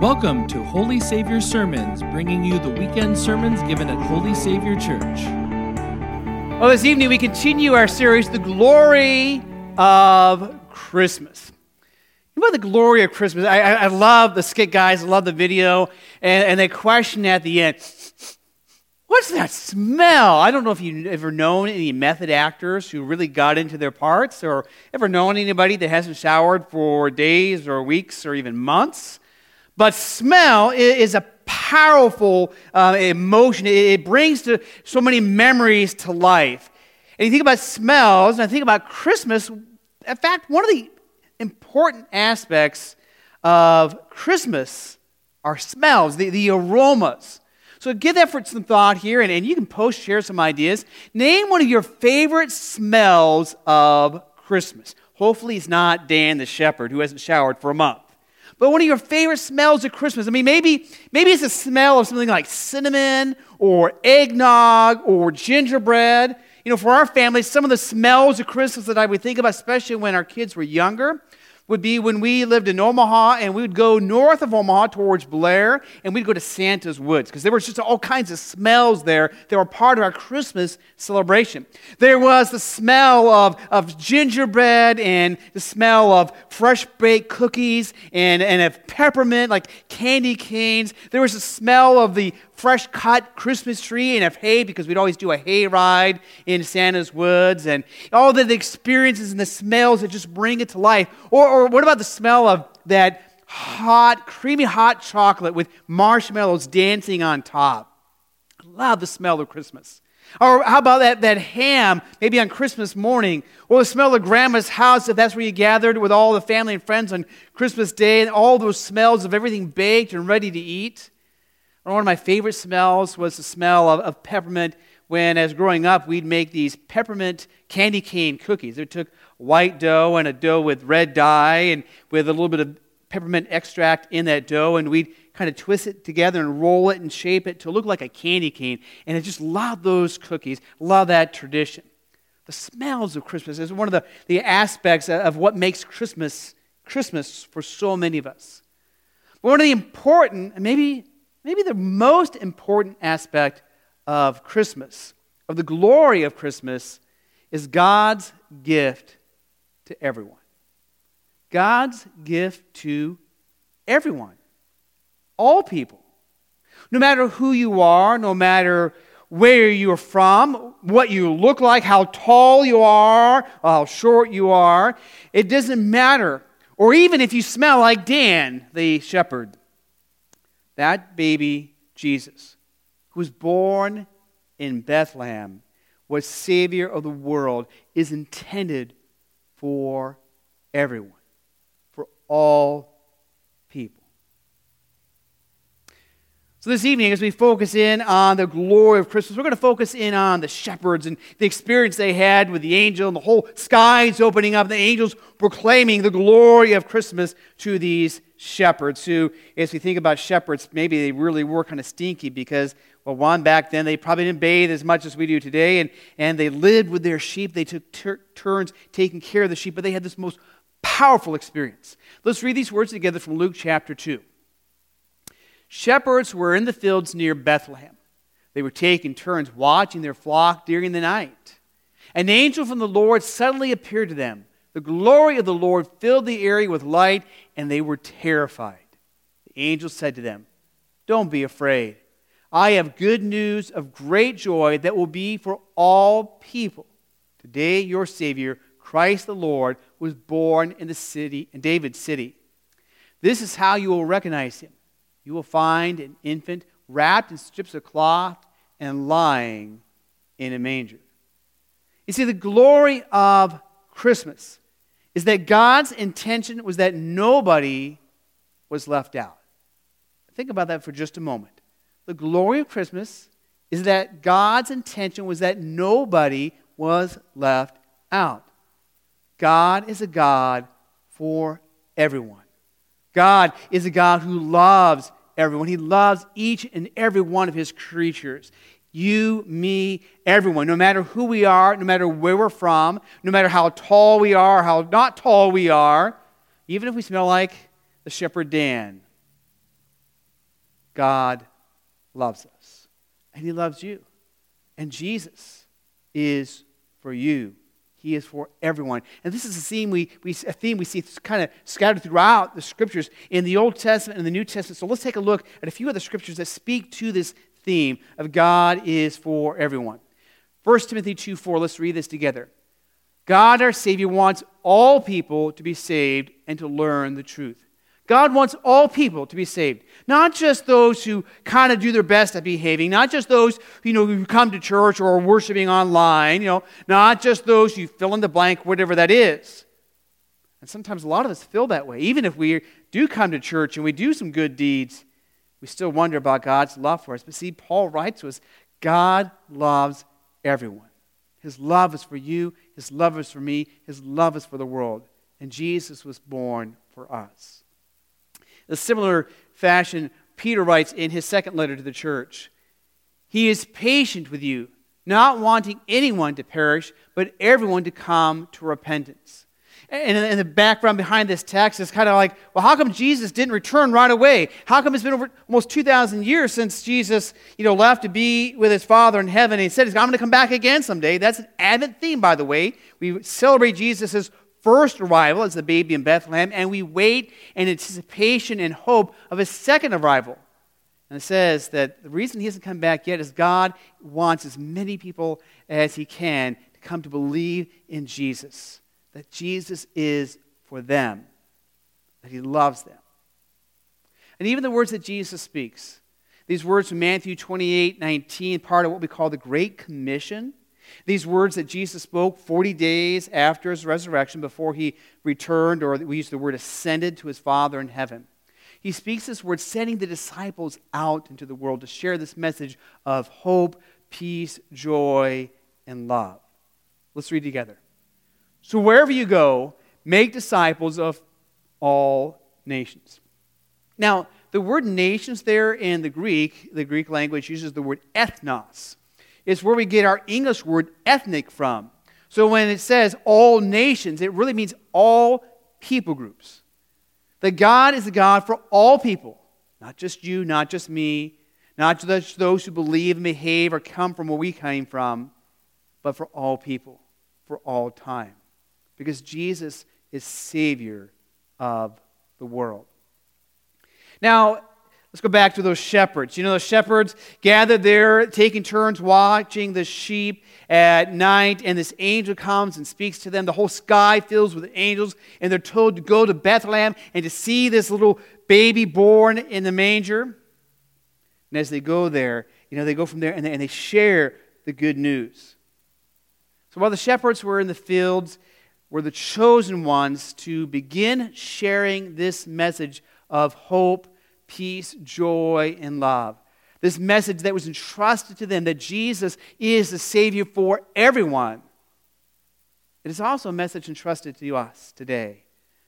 Welcome to Holy Savior Sermons, bringing you the weekend sermons given at Holy Savior Church. Well, this evening we continue our series, The Glory of Christmas. You know the glory of Christmas? I, I, I love the skit guys, I love the video, and, and they question at the end, What's that smell? I don't know if you've ever known any method actors who really got into their parts, or ever known anybody that hasn't showered for days or weeks or even months. But smell is a powerful uh, emotion. It brings to so many memories to life. And you think about smells, and I think about Christmas. In fact, one of the important aspects of Christmas are smells, the, the aromas. So give that for some thought here, and, and you can post, share some ideas. Name one of your favorite smells of Christmas. Hopefully, it's not Dan the shepherd who hasn't showered for a month but one of your favorite smells of Christmas. I mean, maybe, maybe it's a smell of something like cinnamon or eggnog or gingerbread. You know, for our family, some of the smells of Christmas that I would think about, especially when our kids were younger, would be when we lived in Omaha and we would go north of Omaha towards Blair and we'd go to Santa's Woods because there was just all kinds of smells there that were part of our Christmas celebration. There was the smell of, of gingerbread and the smell of fresh baked cookies and, and of peppermint, like candy canes. There was the smell of the fresh cut Christmas tree and of hay because we'd always do a hay ride in Santa's woods and all the experiences and the smells that just bring it to life. Or, or what about the smell of that hot, creamy hot chocolate with marshmallows dancing on top? I love the smell of Christmas. Or how about that, that ham, maybe on Christmas morning? Or the smell of grandma's house, if that's where you gathered with all the family and friends on Christmas Day, and all those smells of everything baked and ready to eat. One of my favorite smells was the smell of, of peppermint when, as growing up, we'd make these peppermint candy cane cookies. It took white dough and a dough with red dye and with a little bit of peppermint extract in that dough, and we'd kind of twist it together and roll it and shape it to look like a candy cane. And I just love those cookies, love that tradition. The smells of Christmas is one of the, the aspects of what makes Christmas Christmas for so many of us. But one of the important, maybe maybe the most important aspect of Christmas, of the glory of Christmas, is God's gift to everyone. God's gift to everyone, all people. No matter who you are, no matter where you're from, what you look like, how tall you are, how short you are, it doesn't matter. Or even if you smell like Dan, the shepherd that baby, Jesus, who was born in Bethlehem, was Savior of the world, is intended for everyone, for all people. So, this evening, as we focus in on the glory of Christmas, we're going to focus in on the shepherds and the experience they had with the angel and the whole skies opening up, the angels proclaiming the glory of Christmas to these shepherds who, as we think about shepherds, maybe they really were kind of stinky because, well, one, back then they probably didn't bathe as much as we do today, and, and they lived with their sheep. They took ter- turns taking care of the sheep, but they had this most powerful experience. Let's read these words together from Luke chapter 2. Shepherds were in the fields near Bethlehem. They were taking turns watching their flock during the night. An angel from the Lord suddenly appeared to them the glory of the Lord filled the area with light, and they were terrified. The angel said to them, Don't be afraid. I have good news of great joy that will be for all people. Today, your Savior, Christ the Lord, was born in the city, in David's city. This is how you will recognize him. You will find an infant wrapped in strips of cloth and lying in a manger. You see, the glory of Christmas is that God's intention was that nobody was left out. Think about that for just a moment. The glory of Christmas is that God's intention was that nobody was left out. God is a God for everyone. God is a God who loves everyone. He loves each and every one of his creatures. You, me, everyone, no matter who we are, no matter where we're from, no matter how tall we are, how not tall we are, even if we smell like the shepherd Dan, God loves us, and He loves you. And Jesus is for you. He is for everyone. And this is a theme we, we, a theme we see kind of scattered throughout the scriptures in the Old Testament and the New Testament. So let's take a look at a few of the scriptures that speak to this theme of God is for everyone. 1 Timothy 2 4, let's read this together. God, our Savior, wants all people to be saved and to learn the truth. God wants all people to be saved, not just those who kind of do their best at behaving, not just those you know, who come to church or are worshiping online, you know, not just those who fill in the blank, whatever that is. And sometimes a lot of us feel that way. Even if we do come to church and we do some good deeds, we still wonder about God's love for us. But see, Paul writes to us God loves everyone. His love is for you, His love is for me, His love is for the world. And Jesus was born for us a similar fashion, Peter writes in his second letter to the church He is patient with you, not wanting anyone to perish, but everyone to come to repentance. And in the background behind this text is kind of like, well, how come Jesus didn't return right away? How come it's been over almost 2,000 years since Jesus, you know, left to be with his Father in heaven? And he said, I'm going to come back again someday. That's an Advent theme, by the way. We celebrate Jesus' first arrival as the baby in Bethlehem, and we wait in anticipation and hope of his second arrival. And it says that the reason he hasn't come back yet is God wants as many people as he can to come to believe in Jesus, that Jesus is for them, that he loves them. And even the words that Jesus speaks, these words from Matthew 28 19, part of what we call the Great Commission, these words that Jesus spoke 40 days after his resurrection, before he returned, or we use the word ascended to his Father in heaven. He speaks this word, sending the disciples out into the world to share this message of hope, peace, joy, and love. Let's read together. So, wherever you go, make disciples of all nations. Now, the word nations there in the Greek, the Greek language uses the word ethnos is where we get our English word ethnic from. So when it says all nations, it really means all people groups. That God is a God for all people, not just you, not just me, not just those who believe and behave or come from where we came from, but for all people, for all time. Because Jesus is Savior of the world. Now, Let's go back to those shepherds. You know, the shepherds gathered there, taking turns watching the sheep at night, and this angel comes and speaks to them. The whole sky fills with angels, and they're told to go to Bethlehem and to see this little baby born in the manger. And as they go there, you know, they go from there and they, and they share the good news. So while the shepherds were in the fields, were the chosen ones to begin sharing this message of hope peace, joy, and love. This message that was entrusted to them that Jesus is the Savior for everyone. It is also a message entrusted to us today,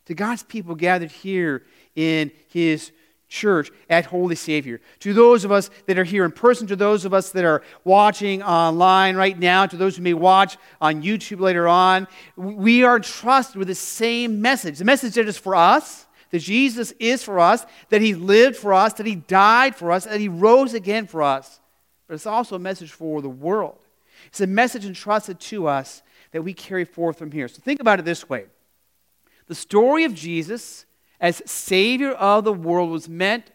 to God's people gathered here in His church at Holy Savior. To those of us that are here in person, to those of us that are watching online right now, to those who may watch on YouTube later on, we are trusted with the same message. The message that is for us that Jesus is for us, that He lived for us, that He died for us, that He rose again for us. But it's also a message for the world. It's a message entrusted to us that we carry forth from here. So think about it this way the story of Jesus as Savior of the world was meant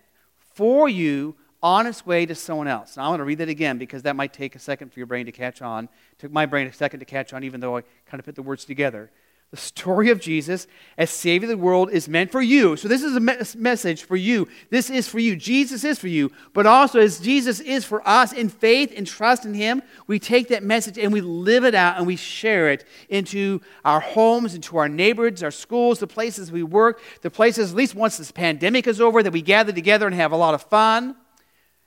for you on its way to someone else. Now, I want to read that again because that might take a second for your brain to catch on. It took my brain a second to catch on, even though I kind of put the words together. The story of Jesus as Savior of the world is meant for you. So, this is a me- message for you. This is for you. Jesus is for you. But also, as Jesus is for us in faith and trust in Him, we take that message and we live it out and we share it into our homes, into our neighborhoods, our schools, the places we work, the places, at least once this pandemic is over, that we gather together and have a lot of fun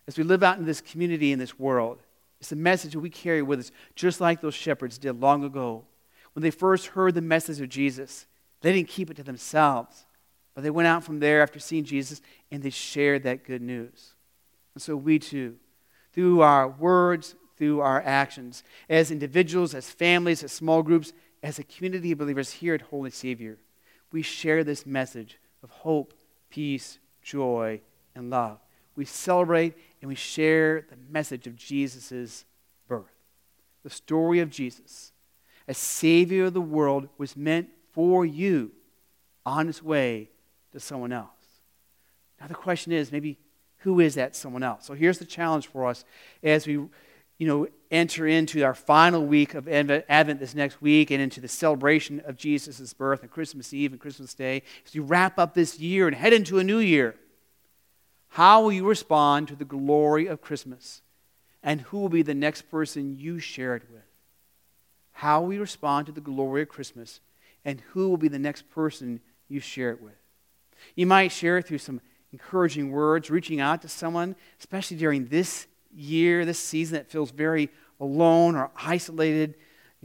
as we live out in this community, in this world. It's a message that we carry with us, just like those shepherds did long ago when they first heard the message of Jesus, they didn't keep it to themselves, but they went out from there after seeing Jesus and they shared that good news. And so we too, through our words, through our actions, as individuals, as families, as small groups, as a community of believers here at Holy Savior, we share this message of hope, peace, joy, and love. we celebrate and we share the message of Jesus' birth. The story of Jesus, as Savior of the world, was meant for you on its way to someone else. Now, the question is maybe who is that someone else? So here's the challenge for us as we you know, enter into our final week of Advent this next week and into the celebration of Jesus' birth and Christmas Eve and Christmas Day. As you wrap up this year and head into a new year, how will you respond to the glory of Christmas? And who will be the next person you share it with? How we respond to the glory of Christmas? And who will be the next person you share it with? You might share it through some encouraging words, reaching out to someone, especially during this year, this season that feels very alone or isolated,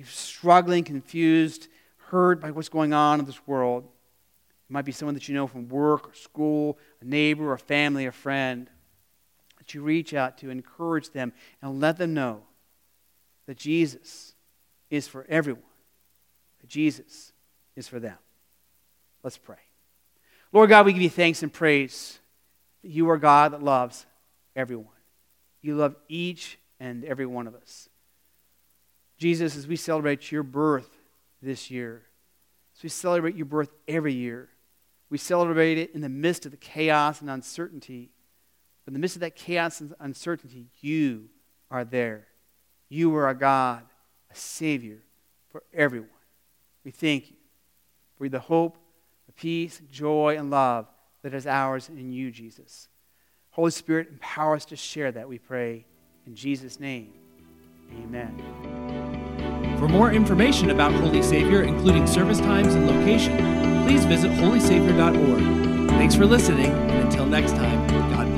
struggling, confused, hurt by what's going on in this world. It might be someone that you know from work or school, a neighbor, a family, a friend that you reach out to, encourage them, and let them know that Jesus is for everyone, Jesus is for them. Let's pray. Lord God, we give you thanks and praise that you are God that loves everyone. You love each and every one of us. Jesus, as we celebrate your birth this year, as we celebrate your birth every year, we celebrate it in the midst of the chaos and uncertainty. But in the midst of that chaos and uncertainty, you are there. You are a God, Savior for everyone. We thank you for the hope the peace, joy, and love that is ours in you, Jesus. Holy Spirit, empower us to share that, we pray. In Jesus' name, amen. For more information about Holy Savior, including service times and location, please visit holysavior.org. Thanks for listening, and until next time.